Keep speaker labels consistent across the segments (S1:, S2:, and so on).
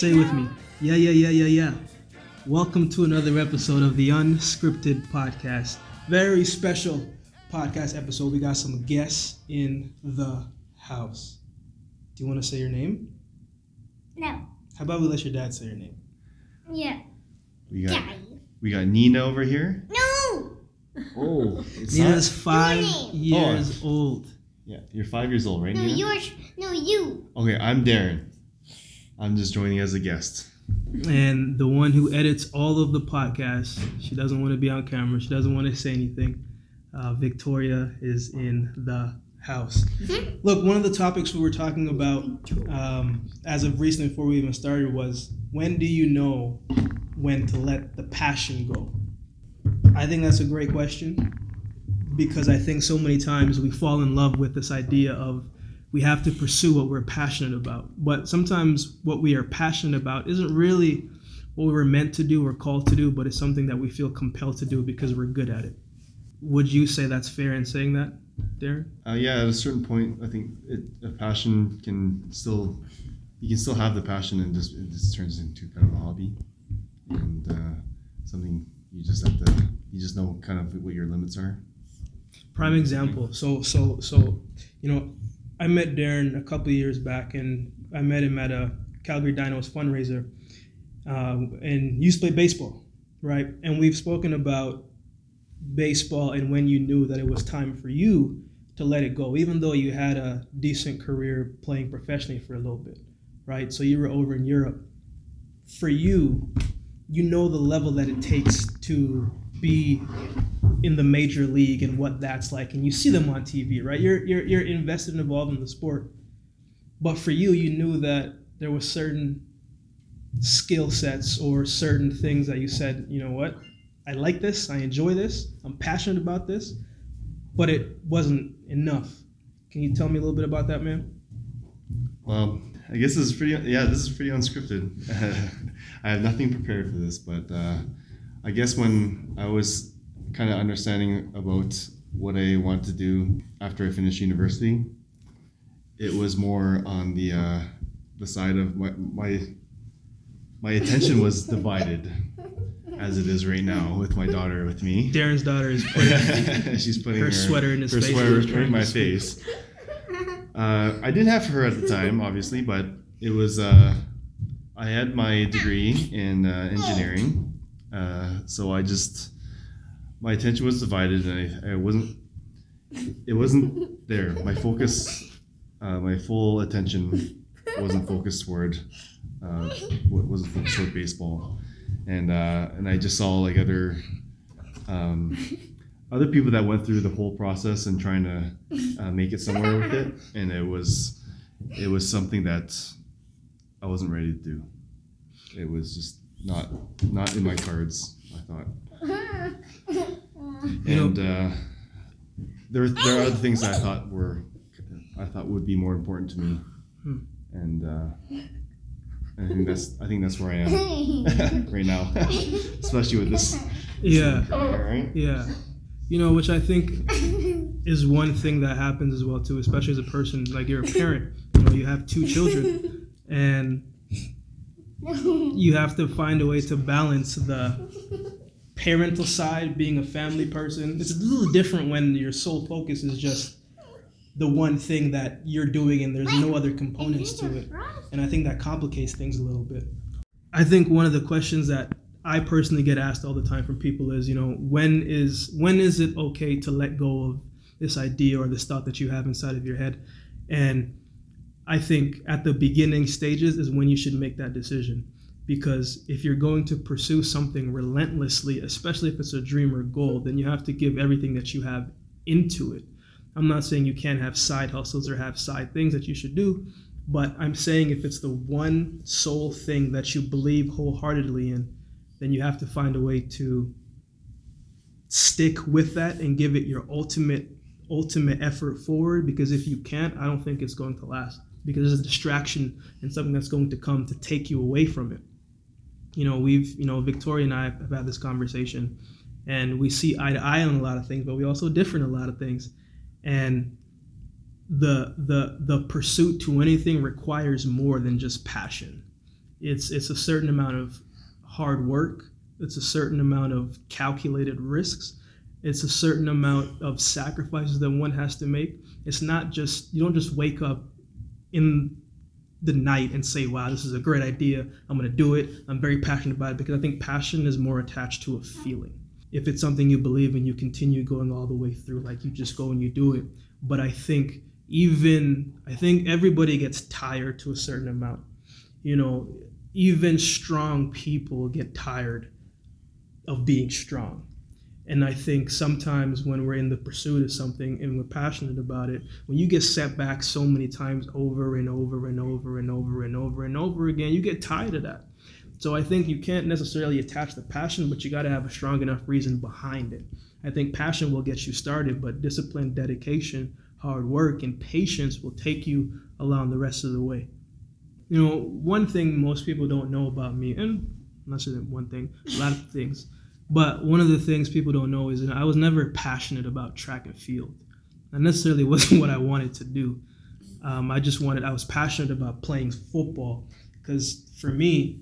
S1: Say it with me. Yeah, yeah, yeah, yeah, yeah. Welcome to another episode of the Unscripted Podcast. Very special podcast episode. We got some guests in the house. Do you want to say your name?
S2: No.
S1: How about we let your dad say your name?
S2: Yeah.
S3: We got
S2: Daddy.
S3: we got Nina over here.
S2: No.
S3: Oh, it's
S1: Nina's five
S2: name.
S1: years old.
S3: yeah. You're five years old, right,
S2: No,
S3: Nina?
S2: yours. No, you.
S3: Okay, I'm Darren. I'm just joining as a guest.
S1: and the one who edits all of the podcasts. She doesn't want to be on camera. She doesn't want to say anything. Uh, Victoria is in the house. Look, one of the topics we were talking about um, as of recently, before we even started, was when do you know when to let the passion go? I think that's a great question because I think so many times we fall in love with this idea of we have to pursue what we're passionate about. But sometimes what we are passionate about isn't really what we were meant to do or called to do, but it's something that we feel compelled to do because we're good at it. Would you say that's fair in saying that, Darren?
S3: Uh, yeah, at a certain point, I think it, a passion can still you can still have the passion and just it just turns into kind of a hobby and uh, something you just have to you just know kind of what your limits are.
S1: Prime example. So so so you know, I met Darren a couple years back, and I met him at a Calgary Dinos fundraiser, um, and you used to play baseball, right? And we've spoken about baseball and when you knew that it was time for you to let it go, even though you had a decent career playing professionally for a little bit, right? So you were over in Europe. For you, you know the level that it takes to be in the major league and what that's like and you see them on TV right? You're you're, you're invested and involved in the sport. But for you you knew that there was certain skill sets or certain things that you said you know what? I like this. I enjoy this. I'm passionate about this. But it wasn't enough. Can you tell me a little bit about that man?
S3: Well, I guess this is pretty. Yeah, this is pretty unscripted. I have nothing prepared for this, but uh, I guess when I was kind of understanding about what I wanted to do after I finished university, it was more on the uh, the side of my my my attention was divided, as it is right now with my daughter with me.
S1: Darren's daughter is putting
S3: She's putting
S1: her
S3: her,
S1: sweater in his
S3: her
S1: face
S3: sweater is
S1: we're
S3: in my
S1: trying to speak.
S3: face. Uh, I didn't have her at the time, obviously, but it was. Uh, I had my degree in uh, engineering, uh, so I just my attention was divided, and I, I wasn't. It wasn't there. My focus, uh, my full attention, wasn't focused toward. Uh, wasn't focused toward baseball, and uh, and I just saw like other. Um, other people that went through the whole process and trying to uh, make it somewhere with it, and it was it was something that I wasn't ready to do. It was just not not in my cards. I thought, and uh, there there are other things that I thought were I thought would be more important to me,
S1: Hmm.
S3: and uh, I think that's I think that's where I am right now, especially with this.
S1: yeah
S3: right.
S1: yeah you know which I think is one thing that happens as well too, especially as a person like you're a parent. You know, you have two children, and you have to find a way to balance the parental side, being a family person. It's a little different when your sole focus is just the one thing that you're doing, and there's no other components to it. And I think that complicates things a little bit. I think one of the questions that I personally get asked all the time from people is, you know, when is when is it okay to let go of this idea or this thought that you have inside of your head? And I think at the beginning stages is when you should make that decision. Because if you're going to pursue something relentlessly, especially if it's a dream or goal, then you have to give everything that you have into it. I'm not saying you can't have side hustles or have side things that you should do, but I'm saying if it's the one sole thing that you believe wholeheartedly in, then you have to find a way to stick with that and give it your ultimate ultimate effort forward because if you can't, I don't think it's going to last because there's a distraction and something that's going to come to take you away from it. You know, we've, you know, Victoria and I have had this conversation and we see eye to eye on a lot of things, but we also differ in a lot of things. And the the the pursuit to anything requires more than just passion. It's it's a certain amount of hard work. It's a certain amount of calculated risks. It's a certain amount of sacrifices that one has to make. It's not just you don't just wake up in the night and say, "Wow, this is a great idea. I'm going to do it. I'm very passionate about it." Because I think passion is more attached to a feeling. If it's something you believe in, you continue going all the way through. Like you just go and you do it. But I think even I think everybody gets tired to a certain amount. You know, even strong people get tired of being strong. And I think sometimes when we're in the pursuit of something and we're passionate about it, when you get set back so many times over and over and over and over and over and over again, you get tired of that. So I think you can't necessarily attach the passion, but you got to have a strong enough reason behind it. I think passion will get you started, but discipline, dedication, hard work, and patience will take you along the rest of the way. You know, one thing most people don't know about me, and not sure one thing, a lot of things but one of the things people don't know is I was never passionate about track and field. That necessarily wasn't what I wanted to do. Um, I just wanted, I was passionate about playing football because for me,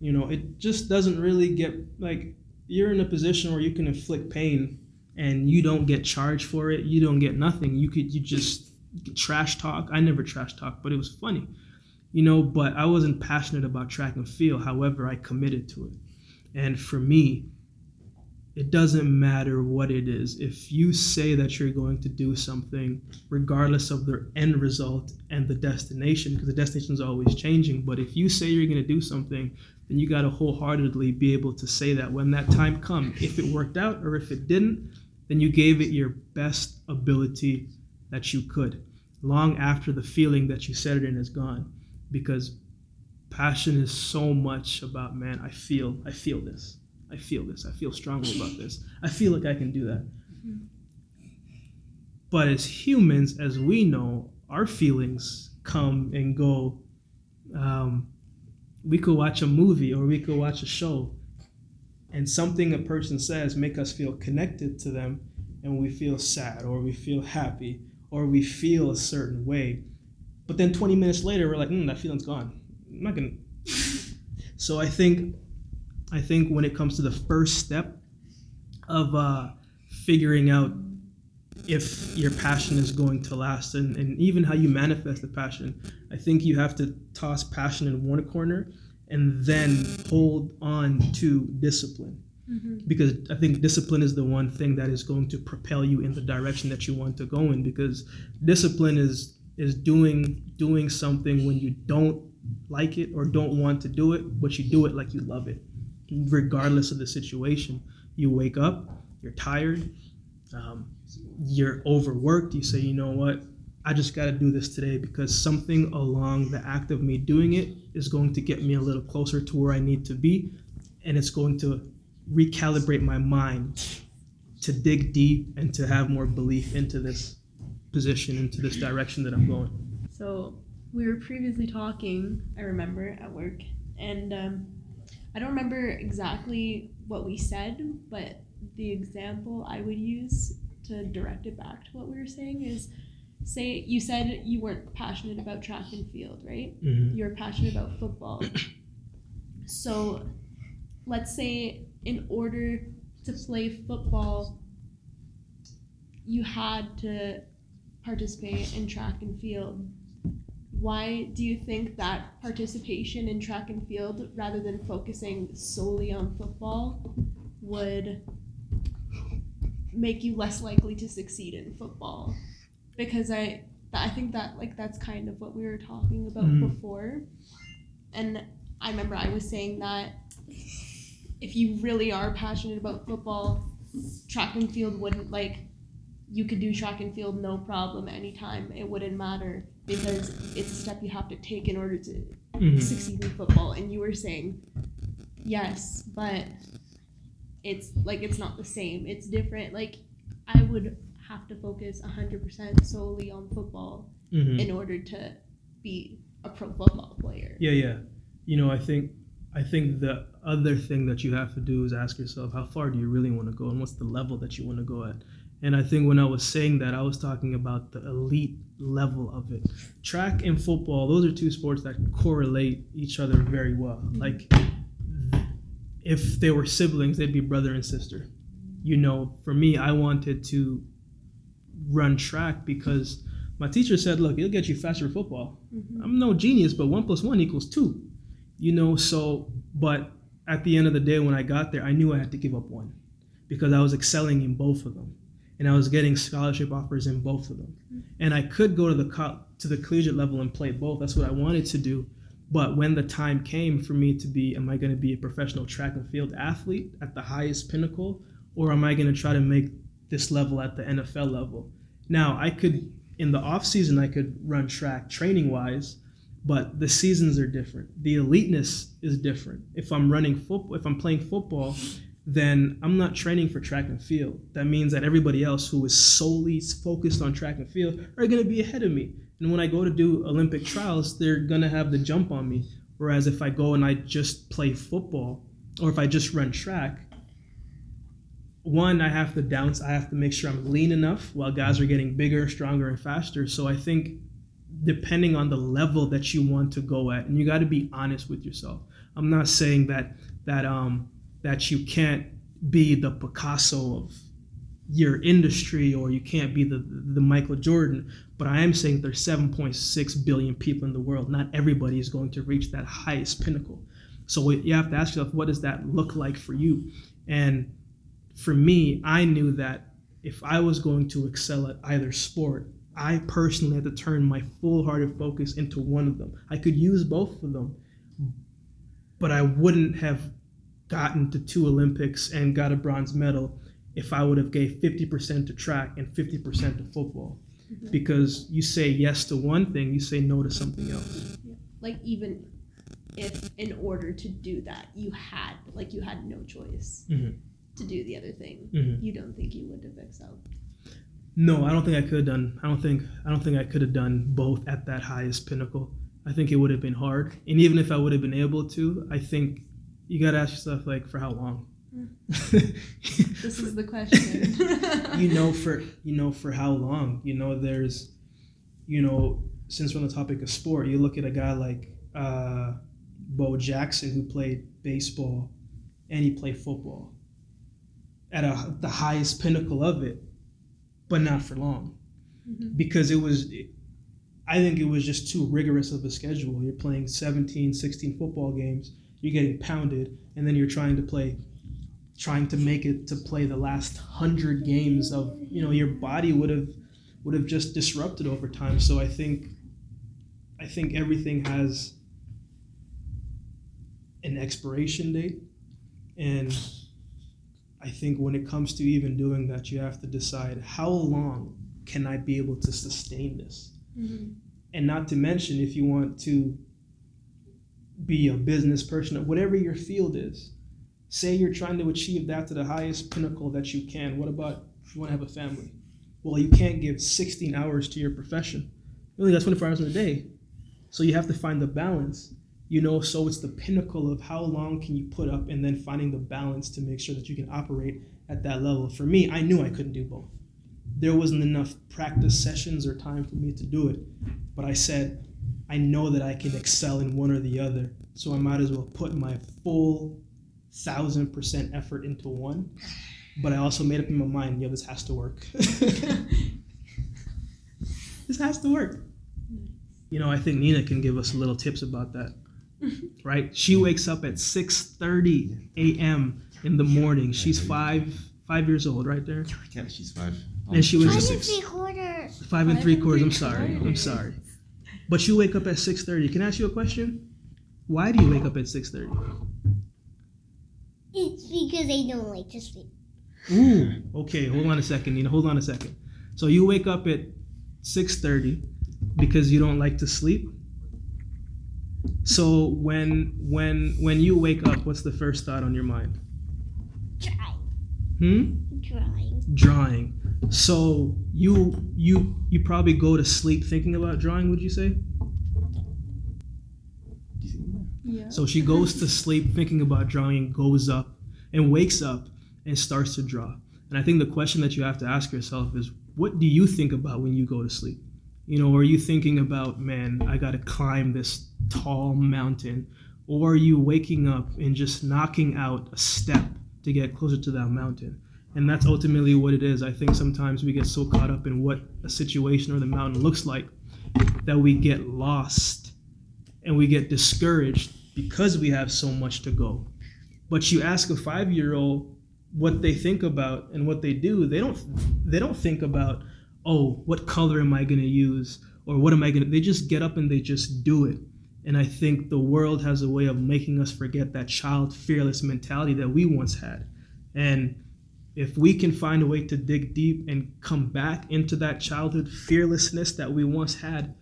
S1: you know, it just doesn't really get like you're in a position where you can inflict pain and you don't get charged for it. You don't get nothing. You could, you just trash talk. I never trash talk, but it was funny, you know, but I wasn't passionate about track and field. However, I committed to it. And for me, it doesn't matter what it is. If you say that you're going to do something, regardless of the end result and the destination, because the destination is always changing, but if you say you're going to do something, then you got to wholeheartedly be able to say that when that time comes. If it worked out or if it didn't, then you gave it your best ability that you could, long after the feeling that you set it in is gone. Because passion is so much about, man, I feel, I feel this I feel this. I feel strongly about this. I feel like I can do that. But as humans, as we know, our feelings come and go. Um, we could watch a movie or we could watch a show, and something a person says make us feel connected to them, and we feel sad or we feel happy or we feel a certain way. But then 20 minutes later, we're like, mm, that feeling's gone. I'm not gonna. so I think I think when it comes to the first step of uh, figuring out if your passion is going to last and, and even how you manifest the passion, I think you have to toss passion in one corner and then hold on to discipline. Mm-hmm. Because I think discipline is the one thing that is going to propel you in the direction that you want to go in. Because discipline is is doing doing something when you don't like it or don't want to do it, but you do it like you love it regardless of the situation. You wake up, you're tired, um, you're overworked. You say, you know what? I just got to do this today because something along the act of me doing it is going to get me a little closer to where I need to be. And it's going to recalibrate my mind to dig deep and to have more belief into this position, into this direction that I'm going.
S4: So, we were previously talking, I remember, at work, and um, I don't remember exactly what we said, but the example I would use to direct it back to what we were saying is say you said you weren't passionate about track and field, right? Mm-hmm. You're passionate about football. so let's say in order to play football, you had to participate in track and field why do you think that participation in track and field rather than focusing solely on football would make you less likely to succeed in football? Because i i think that like that's kind of what we were talking about mm-hmm. before. And i remember i was saying that if you really are passionate about football track and field wouldn't like you could do track and field no problem anytime. It wouldn't matter because it's a step you have to take in order to mm-hmm. succeed in football. And you were saying, yes, but it's like it's not the same. It's different. Like I would have to focus 100% solely on football mm-hmm. in order to be a pro football player.
S1: Yeah, yeah. You know, I think I think the other thing that you have to do is ask yourself how far do you really want to go and what's the level that you want to go at. And I think when I was saying that, I was talking about the elite level of it. Track and football, those are two sports that correlate each other very well. Like, if they were siblings, they'd be brother and sister. You know, for me, I wanted to run track because my teacher said, look, it'll get you faster football.
S4: Mhm.
S1: I'm no genius, but one plus one equals two. You know, so but at the end of the day, when I got there, I knew I had to give up one because I was excelling in both of them, and I was getting scholarship offers in both of them, mm-hmm. and I could go to the co- to the collegiate level and play both. That's what I wanted to do. But when the time came for me to be, am I going to be a professional track and field athlete at the highest pinnacle, or am I going to try to make this level at the NFL level? Now, I could in the off season I could run track training wise, but the seasons are different. The eliteness is different. If I'm running football, if I'm playing football, then I'm not training for track and field. That means that everybody else who is solely focused on track and field are going to be ahead of me. And when I go to do Olympic trials, they're going to have the jump on me. Whereas if I go and I just play football, or if I just run track, one, I have to down, I have to make sure I'm lean enough while guys are getting bigger, stronger, and faster. So I think depending on the level that you want to go at, and you got to be honest with yourself. I'm not saying that that um that you can't be the Picasso of your industry or you can't be the the Michael Jordan, but I am saying there's 7.6 billion people in the world. Not everybody is going to reach that highest pinnacle. So you have to ask yourself, what does that look like for you? And for me, I knew that if I was going to excel at either sport, I personally had to turn my full hearted focus into one of them. I could use both of them, but I wouldn't have gotten to two Olympics and got a bronze medal if I would have gave 50% to track and 50% to football. Because you say yes to one thing, you say no to something else.
S4: Like even if in order to do that you had like you had no choice
S1: Mhm.
S4: to do the other thing,
S1: Mhm.
S4: you don't think you would have excelled.
S1: No, I don't think I could have done. I don't think I don't think I could have done both at that highest pinnacle. I think it would have been hard, and even if I would have been able to, I think you got to ask yourself like, for how long?
S4: This is the question.
S1: you know, for you know, for how long? You know, there's, you know, since we're on the topic of sport, you look at a guy like uh, Bo Jackson who played baseball, and he played football at a, the highest pinnacle of it, but not for long
S4: Mhm.
S1: because it was I think it was just too rigorous of a schedule. You're playing 17, 16 football games, you're getting pounded, and then you're trying to play trying to make it to play the last 100 games of, you know, your body would have would have just disrupted over time. So I think I think everything has an expiration date and I think when it comes to even doing that, you have to decide how long can I be able to sustain this?
S4: Mhm.
S1: And not to mention, if you want to be a business person, whatever your field is, say you're trying to achieve that to the highest pinnacle that you can. What about if you want to have a family? Well, you can't give 16 hours to your profession. You only got 24 hours in a day. So you have to find the balance. You know, so it's the pinnacle of how long can you put up and then finding the balance to make sure that you can operate at that level. For me, I knew I couldn't do both there wasn't enough practice sessions or time for me to do it. But I said, I know that I can excel in one or the other, so I might as well put my full thousand percent effort into one. But I also made up in my mind, yo, this has to work. this has to work. You know, I think Nina can give us a little tips about that. Right? She wakes up at 6:30 a.m. in the morning. She's five five years old, right there.
S3: Yeah, she's five.
S1: And she was-
S2: Five and three quarters.
S1: Five and three quarters. I'm sorry. I'm sorry. But you wake up at six thirty. Can I ask you a question? Why do you wake up at six thirty?
S2: It's because I don't like to sleep.
S1: Ooh. Okay. Hold on a second, Nina. Hold on a second. So you wake up at six thirty because you don't like to sleep. So when when when you wake up, what's the first thought on your mind?
S2: Drawing.
S1: Hmm.
S2: Drawing.
S1: Drawing. So you you you probably go to sleep thinking about drawing. Would you say?
S4: Yeah.
S1: So she goes to sleep thinking about drawing, goes up and wakes up and starts to draw. And I think the question that you have to ask yourself is, what do you think about when you go to sleep? You know, are you thinking about, man, I got to climb this tall mountain? Or are you waking up and just knocking out a step to get closer to that mountain? And that's ultimately what it is. I think sometimes we get so caught up in what a situation or the mountain looks like that we get lost and we get discouraged because we have so much to go. But you ask a five year old what they think about and what they do, they don't they don't think about, oh, what color am I gonna use? Or what am I gonna they just get up and they just do it. And I think the world has a way of making us forget that child fearless mentality that we once had. And if we can find a way to dig deep and come back into that childhood fearlessness that we once had,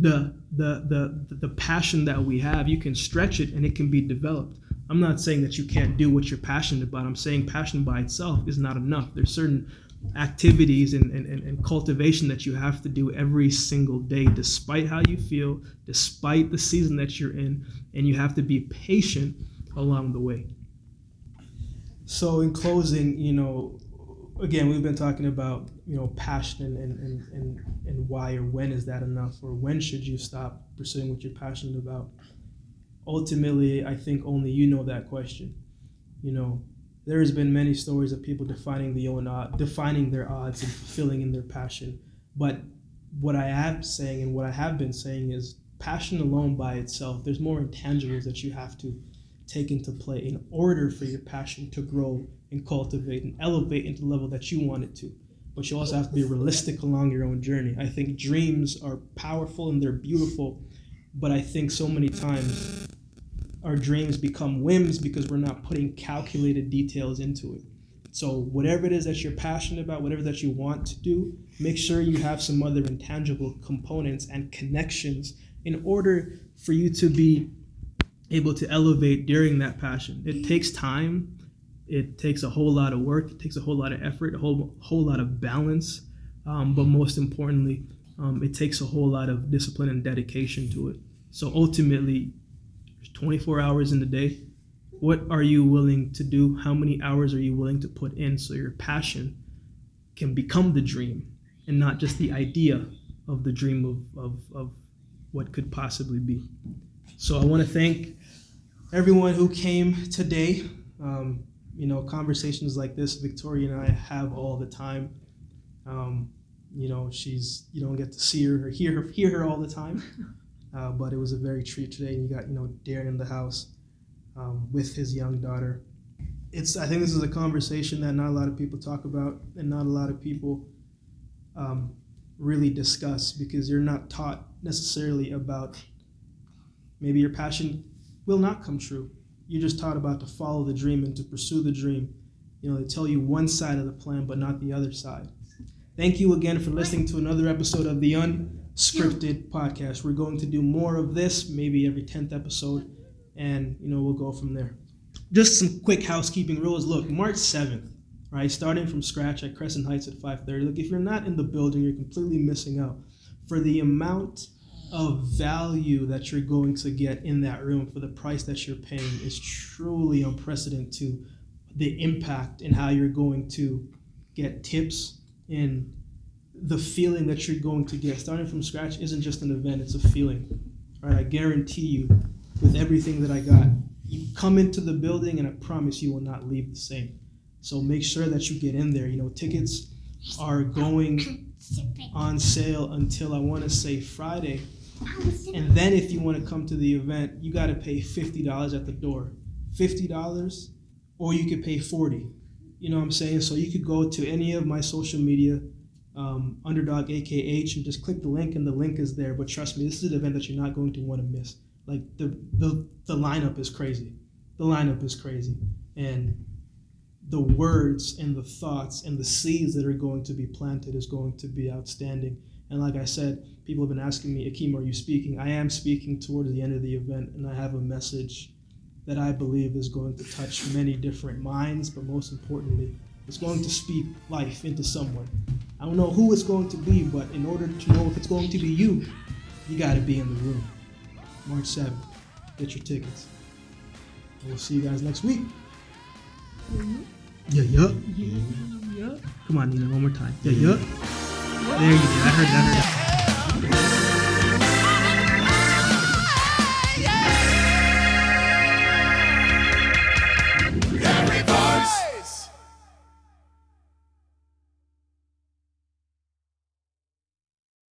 S1: the the the the passion that we have, you can stretch it and it can be developed. I'm not saying that you can't do what you're passionate about. I'm saying passion by itself is not enough. There's certain activities and, and, and cultivation that you have to do every single day, despite how you feel, despite the season that you're in, and you have to be patient along the way. So, in closing, you know, again, we've been talking about, you know, passion and, and, and, and why or when is that enough or when should you stop pursuing what you're passionate about. Ultimately, I think only you know that question. You know, there has been many stories of people defining the own odd, defining their odds and fulfilling in their passion. But what I am saying and what I have been saying is passion alone by itself, there's more intangibles that you have to take into play in order for your passion to grow and cultivate and elevate into the level that you want it to. But you also have to be realistic along your own journey. I think dreams are powerful and they're beautiful, but I think so many times our dreams become whims because we're not putting calculated details into it. So whatever it is that you're passionate about, whatever that you want to do, make sure you have some other intangible components and connections in order for you to be able to elevate during that passion. It takes time. It takes a whole lot of work. It takes a whole lot of effort, a whole whole lot of balance. Um, but most importantly, um, it takes a whole lot of discipline and dedication to it. So ultimately, 24 hours in the day. What are you willing to do? How many hours are you willing to put in so your passion can become the dream and not just the idea of the dream of, of, of what could possibly be? So I want to thank everyone who came today. Um, you know, conversations like this, Victoria and I have all the time. Um, you know, she's you don't get to see her or hear her hear her all the time, uh, but it was a very treat today. And you got you know Darren in the house um, with his young daughter. It's I think this is a conversation that not a lot of people talk about, and not a lot of people um, really discuss because you're not taught necessarily about maybe your passion will not come true. You're just taught about to follow the dream and to pursue the dream. You know, they tell you one side of the plan, but not the other side. Thank you again for listening to another episode of the Unscripted Podcast. We're going to do more of this, maybe every 10th episode, and, you know, we'll go from there. Just some quick housekeeping rules. Look, March 7th, right, starting from scratch at Crescent Heights at 5.30. Look, if you're not in the building, you're completely missing out. For the amount of value that you're going to get in that room for the price that you're paying is truly unprecedented to the impact and how you're going to get tips and the feeling that you're going to get. Starting from scratch isn't just an event it's a feeling all right? I guarantee you with everything that i got you come into the building and i promise you will not leave the same. So make sure that you get in there. You know tickets are going on sale until i want to say friday and then if you want to come to the event, you got to pay $50 at the door. $50 or you could pay 40. You know what I'm saying? So you could go to any of my social media um, underdog AKH and just click the link and the link is there. But trust me, this is an event that you're not going to want to miss. Like the the, the lineup is crazy. The lineup is crazy. And the words and the thoughts and the seeds that are going to be planted is going to be outstanding. And like I said, people have been asking me, Akeem, are you speaking? I am speaking towards the end of the event, and I have a message that I believe is going to touch many different minds, but most importantly, it's going to speak life into someone. I don't know who it's going to be, but in order to know if it's going to be you, you got to be in the room. March 7th. Get your tickets. We'll see you guys next week. Mm-hmm. Yeah, yeah. Come on, Nina, one more time. Yeah, yup. There you go. I heard that. Heard that.